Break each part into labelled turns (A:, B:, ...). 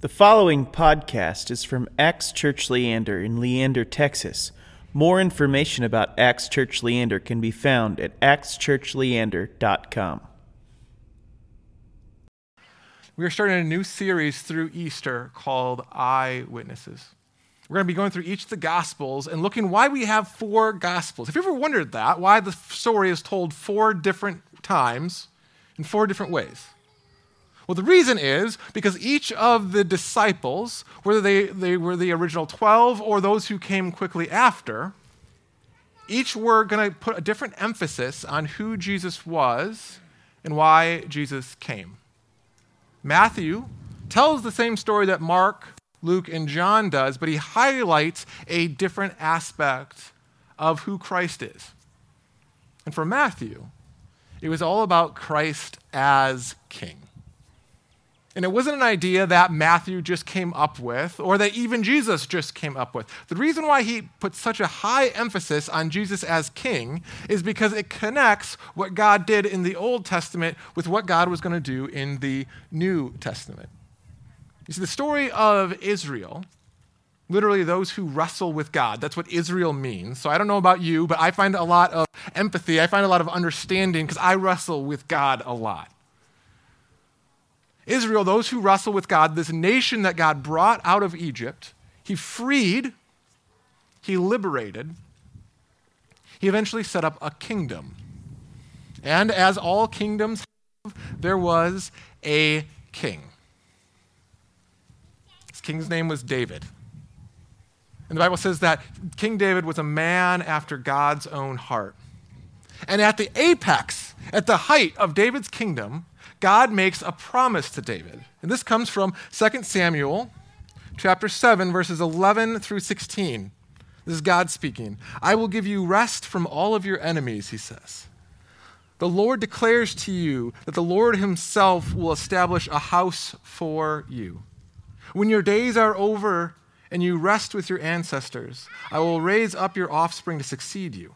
A: The following podcast is from Acts Church Leander in Leander, Texas. More information about Acts Church Leander can be found at actschurchleander.com.
B: We are starting a new series through Easter called Eyewitnesses. We're going to be going through each of the Gospels and looking why we have four Gospels. Have you ever wondered that? Why the story is told four different times in four different ways? Well, the reason is because each of the disciples, whether they, they were the original 12 or those who came quickly after, each were going to put a different emphasis on who Jesus was and why Jesus came. Matthew tells the same story that Mark, Luke, and John does, but he highlights a different aspect of who Christ is. And for Matthew, it was all about Christ as king. And it wasn't an idea that Matthew just came up with or that even Jesus just came up with. The reason why he put such a high emphasis on Jesus as king is because it connects what God did in the Old Testament with what God was going to do in the New Testament. You see, the story of Israel, literally those who wrestle with God, that's what Israel means. So I don't know about you, but I find a lot of empathy, I find a lot of understanding because I wrestle with God a lot. Israel, those who wrestle with God, this nation that God brought out of Egypt, he freed, he liberated, he eventually set up a kingdom. And as all kingdoms have, there was a king. His king's name was David. And the Bible says that King David was a man after God's own heart. And at the apex, at the height of David's kingdom, God makes a promise to David. And this comes from 2 Samuel chapter 7 verses 11 through 16. This is God speaking. I will give you rest from all of your enemies, he says. The Lord declares to you that the Lord himself will establish a house for you. When your days are over and you rest with your ancestors, I will raise up your offspring to succeed you,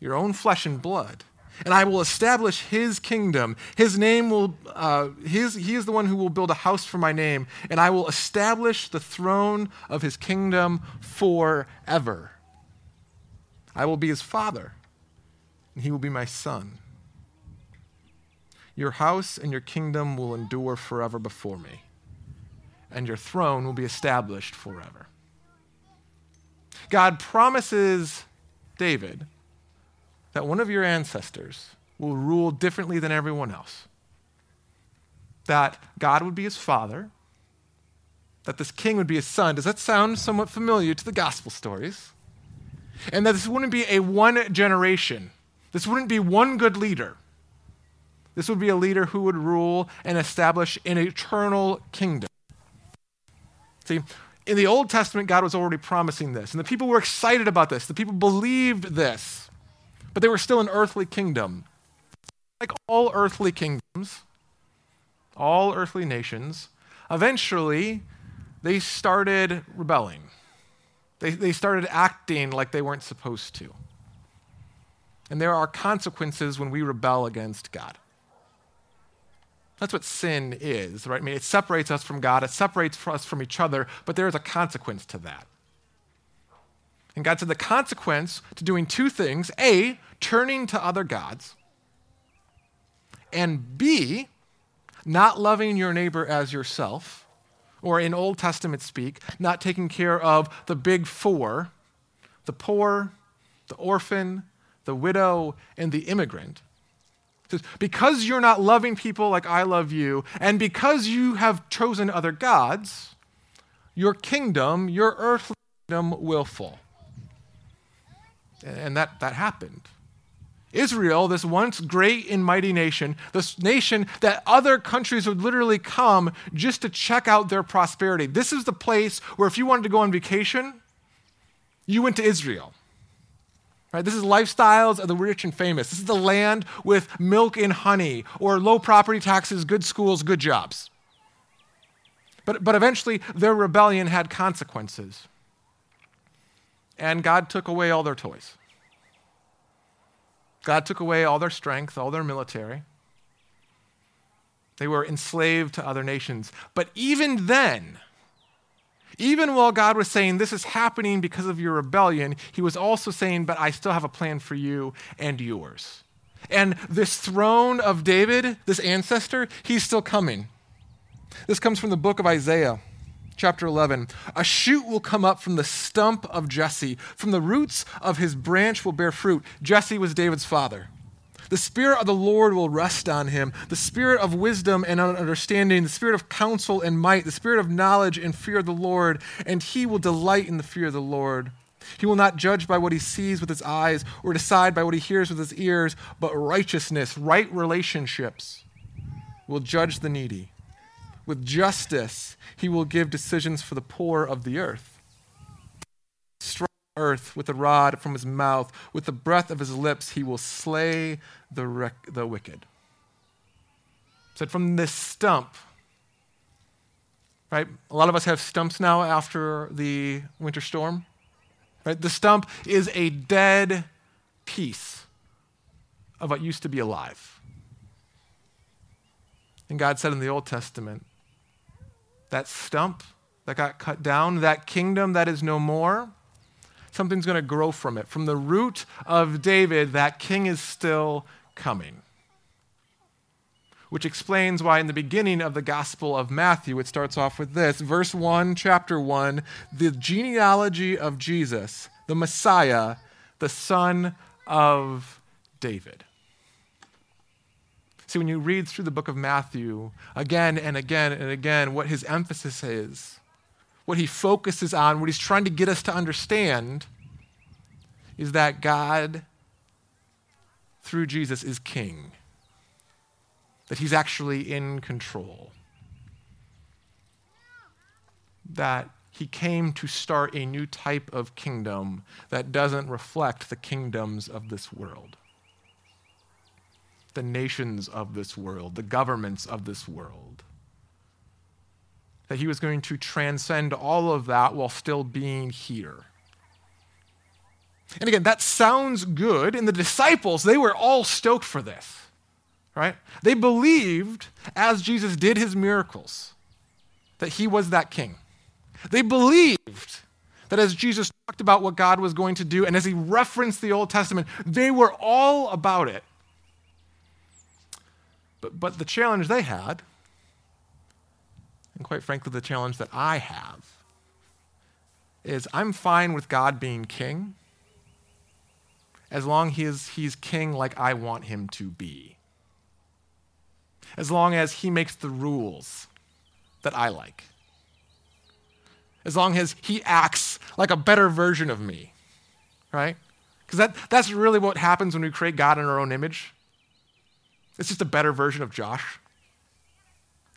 B: your own flesh and blood and I will establish his kingdom. His name will, uh, his, he is the one who will build a house for my name, and I will establish the throne of his kingdom forever. I will be his father, and he will be my son. Your house and your kingdom will endure forever before me, and your throne will be established forever. God promises David that one of your ancestors will rule differently than everyone else. That God would be his father, that this king would be his son. Does that sound somewhat familiar to the gospel stories? And that this wouldn't be a one generation, this wouldn't be one good leader. This would be a leader who would rule and establish an eternal kingdom. See, in the Old Testament, God was already promising this, and the people were excited about this. The people believed this but they were still an earthly kingdom. Like all earthly kingdoms, all earthly nations, eventually they started rebelling. They, they started acting like they weren't supposed to. And there are consequences when we rebel against God. That's what sin is, right? I mean, it separates us from God, it separates us from each other, but there is a consequence to that. And God said the consequence to doing two things A, turning to other gods, and B, not loving your neighbor as yourself, or in Old Testament speak, not taking care of the big four the poor, the orphan, the widow, and the immigrant. Because you're not loving people like I love you, and because you have chosen other gods, your kingdom, your earthly kingdom, will fall. And that, that happened. Israel, this once great and mighty nation, this nation that other countries would literally come just to check out their prosperity. This is the place where if you wanted to go on vacation, you went to Israel. Right? This is lifestyles of the rich and famous. This is the land with milk and honey, or low property taxes, good schools, good jobs. But, but eventually, their rebellion had consequences and God took away all their toys. God took away all their strength, all their military. They were enslaved to other nations. But even then, even while God was saying, This is happening because of your rebellion, he was also saying, But I still have a plan for you and yours. And this throne of David, this ancestor, he's still coming. This comes from the book of Isaiah, chapter 11. A shoot will come up from the stump of Jesse, from the roots of his branch will bear fruit. Jesse was David's father. The Spirit of the Lord will rest on him the Spirit of wisdom and understanding, the Spirit of counsel and might, the Spirit of knowledge and fear of the Lord, and he will delight in the fear of the Lord. He will not judge by what he sees with his eyes or decide by what he hears with his ears, but righteousness, right relationships, will judge the needy. With justice, he will give decisions for the poor of the earth. Strong earth with a rod from his mouth, with the breath of his lips, he will slay the, rec- the wicked. Said from this stump, right? A lot of us have stumps now after the winter storm. Right? The stump is a dead piece of what used to be alive. And God said in the Old Testament, that stump that got cut down, that kingdom that is no more, something's going to grow from it. From the root of David, that king is still coming. Which explains why, in the beginning of the Gospel of Matthew, it starts off with this verse 1, chapter 1 the genealogy of Jesus, the Messiah, the son of David. See, when you read through the book of Matthew again and again and again, what his emphasis is, what he focuses on, what he's trying to get us to understand, is that God, through Jesus, is king, that he's actually in control, that he came to start a new type of kingdom that doesn't reflect the kingdoms of this world the nations of this world, the governments of this world. That he was going to transcend all of that while still being here. And again, that sounds good. And the disciples, they were all stoked for this, right? They believed, as Jesus did his miracles, that he was that king. They believed that as Jesus talked about what God was going to do, and as he referenced the Old Testament, they were all about it. But, but the challenge they had, and quite frankly, the challenge that I have, is I'm fine with God being king as long as he's king like I want him to be. As long as he makes the rules that I like. As long as he acts like a better version of me, right? Because that, that's really what happens when we create God in our own image. It's just a better version of Josh,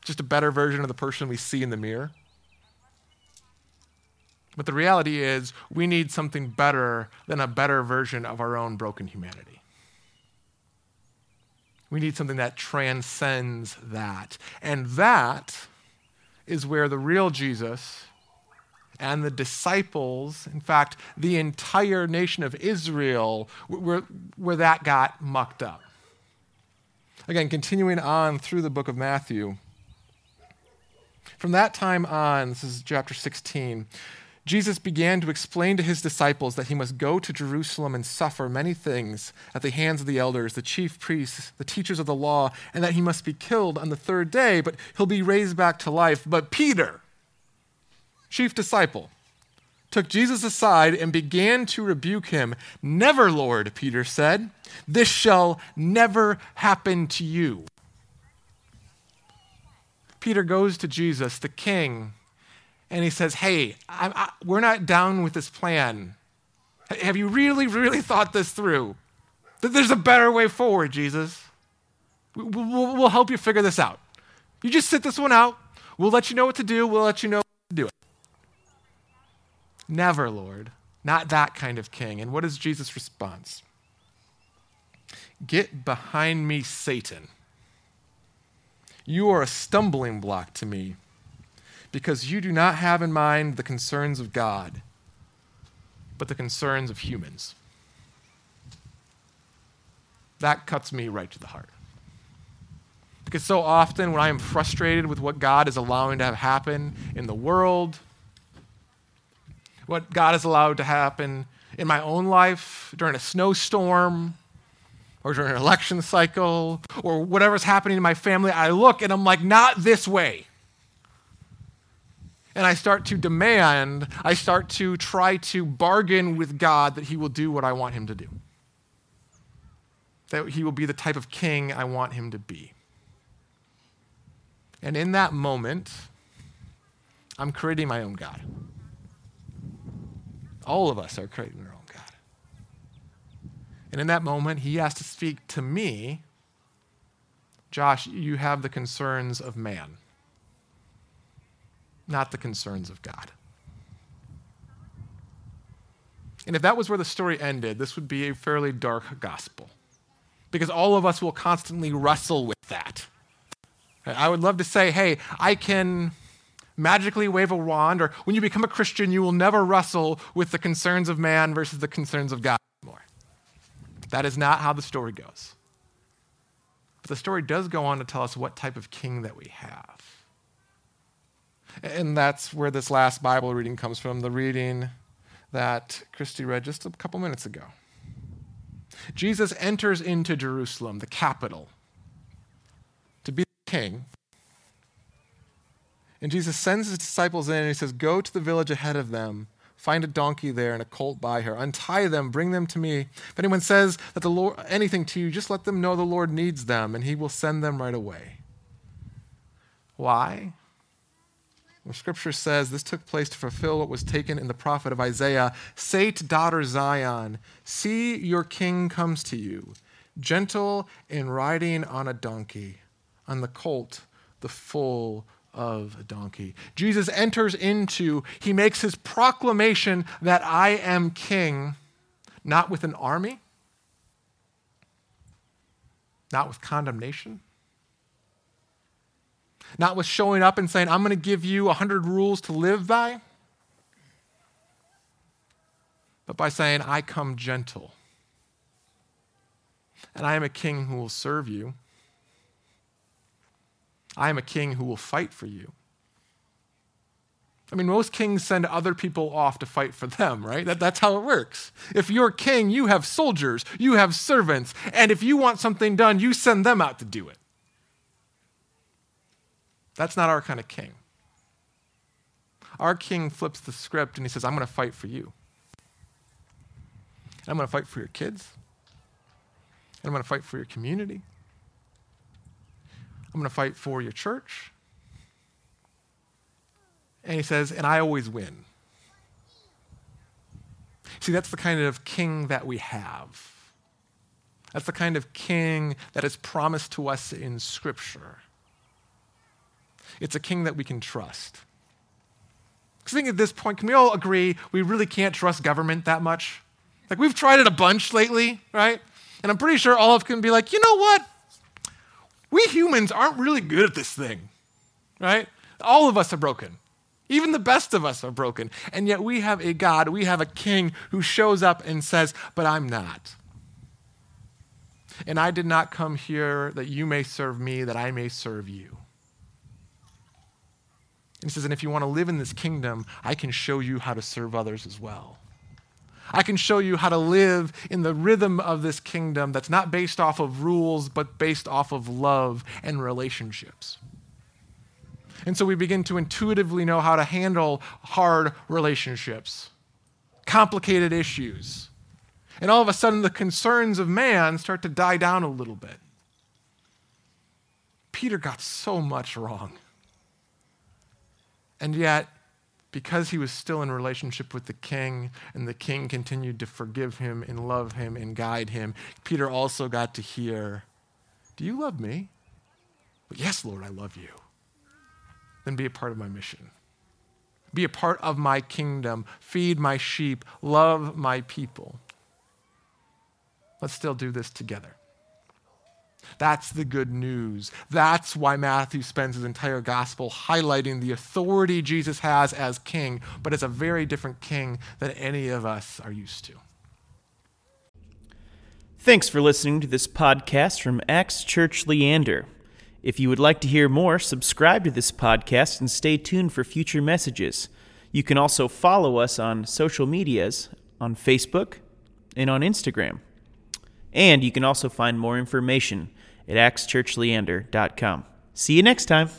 B: just a better version of the person we see in the mirror. But the reality is, we need something better than a better version of our own broken humanity. We need something that transcends that. And that is where the real Jesus and the disciples, in fact, the entire nation of Israel, where, where that got mucked up. Again, continuing on through the book of Matthew. From that time on, this is chapter 16, Jesus began to explain to his disciples that he must go to Jerusalem and suffer many things at the hands of the elders, the chief priests, the teachers of the law, and that he must be killed on the third day, but he'll be raised back to life. But Peter, chief disciple, took Jesus aside and began to rebuke him. Never, Lord, Peter said. This shall never happen to you. Peter goes to Jesus, the king, and he says, Hey, I, we're not down with this plan. Have you really, really thought this through? That there's a better way forward, Jesus. We'll, we'll help you figure this out. You just sit this one out. We'll let you know what to do. We'll let you know to do. Never, Lord. Not that kind of king. And what is Jesus' response? Get behind me, Satan. You are a stumbling block to me because you do not have in mind the concerns of God, but the concerns of humans. That cuts me right to the heart. Because so often when I am frustrated with what God is allowing to have happen in the world, what God has allowed to happen in my own life during a snowstorm or during an election cycle or whatever's happening in my family, I look and I'm like, not this way. And I start to demand, I start to try to bargain with God that He will do what I want Him to do. That He will be the type of king I want Him to be. And in that moment, I'm creating my own God. All of us are creating our own God. And in that moment, he has to speak to me Josh, you have the concerns of man, not the concerns of God. And if that was where the story ended, this would be a fairly dark gospel because all of us will constantly wrestle with that. I would love to say, hey, I can magically wave a wand, or when you become a Christian, you will never wrestle with the concerns of man versus the concerns of God anymore. That is not how the story goes. But the story does go on to tell us what type of king that we have. And that's where this last Bible reading comes from, the reading that Christy read just a couple minutes ago. Jesus enters into Jerusalem, the capital, to be the king and Jesus sends his disciples in and he says, Go to the village ahead of them, find a donkey there and a colt by her, untie them, bring them to me. If anyone says that the Lord anything to you, just let them know the Lord needs them, and he will send them right away. Why? Well, scripture says this took place to fulfill what was taken in the prophet of Isaiah Say to daughter Zion, See, your king comes to you, gentle and riding on a donkey, on the colt, the foal of a donkey. Jesus enters into, he makes his proclamation that I am king, not with an army, not with condemnation, not with showing up and saying, I'm going to give you 100 rules to live by, but by saying, I come gentle. And I am a king who will serve you I am a king who will fight for you. I mean, most kings send other people off to fight for them, right? That, that's how it works. If you're king, you have soldiers, you have servants, and if you want something done, you send them out to do it. That's not our kind of king. Our king flips the script and he says, I'm going to fight for you. I'm going to fight for your kids. I'm going to fight for your community. I'm going to fight for your church. And he says, and I always win. See, that's the kind of king that we have. That's the kind of king that is promised to us in Scripture. It's a king that we can trust. Because I think at this point, can we all agree we really can't trust government that much? Like, we've tried it a bunch lately, right? And I'm pretty sure all of us can be like, you know what? We humans aren't really good at this thing, right? All of us are broken. Even the best of us are broken. And yet we have a God, we have a king who shows up and says, But I'm not. And I did not come here that you may serve me, that I may serve you. And he says, And if you want to live in this kingdom, I can show you how to serve others as well. I can show you how to live in the rhythm of this kingdom that's not based off of rules, but based off of love and relationships. And so we begin to intuitively know how to handle hard relationships, complicated issues. And all of a sudden, the concerns of man start to die down a little bit. Peter got so much wrong. And yet, because he was still in relationship with the king and the king continued to forgive him and love him and guide him, Peter also got to hear, Do you love me? Yes, Lord, I love you. Then be a part of my mission. Be a part of my kingdom. Feed my sheep. Love my people. Let's still do this together. That's the good news. That's why Matthew spends his entire gospel highlighting the authority Jesus has as king, but it's a very different king than any of us are used to.
A: Thanks for listening to this podcast from Acts Church Leander. If you would like to hear more, subscribe to this podcast and stay tuned for future messages. You can also follow us on social medias on Facebook and on Instagram. And you can also find more information at actschurchleander.com. See you next time.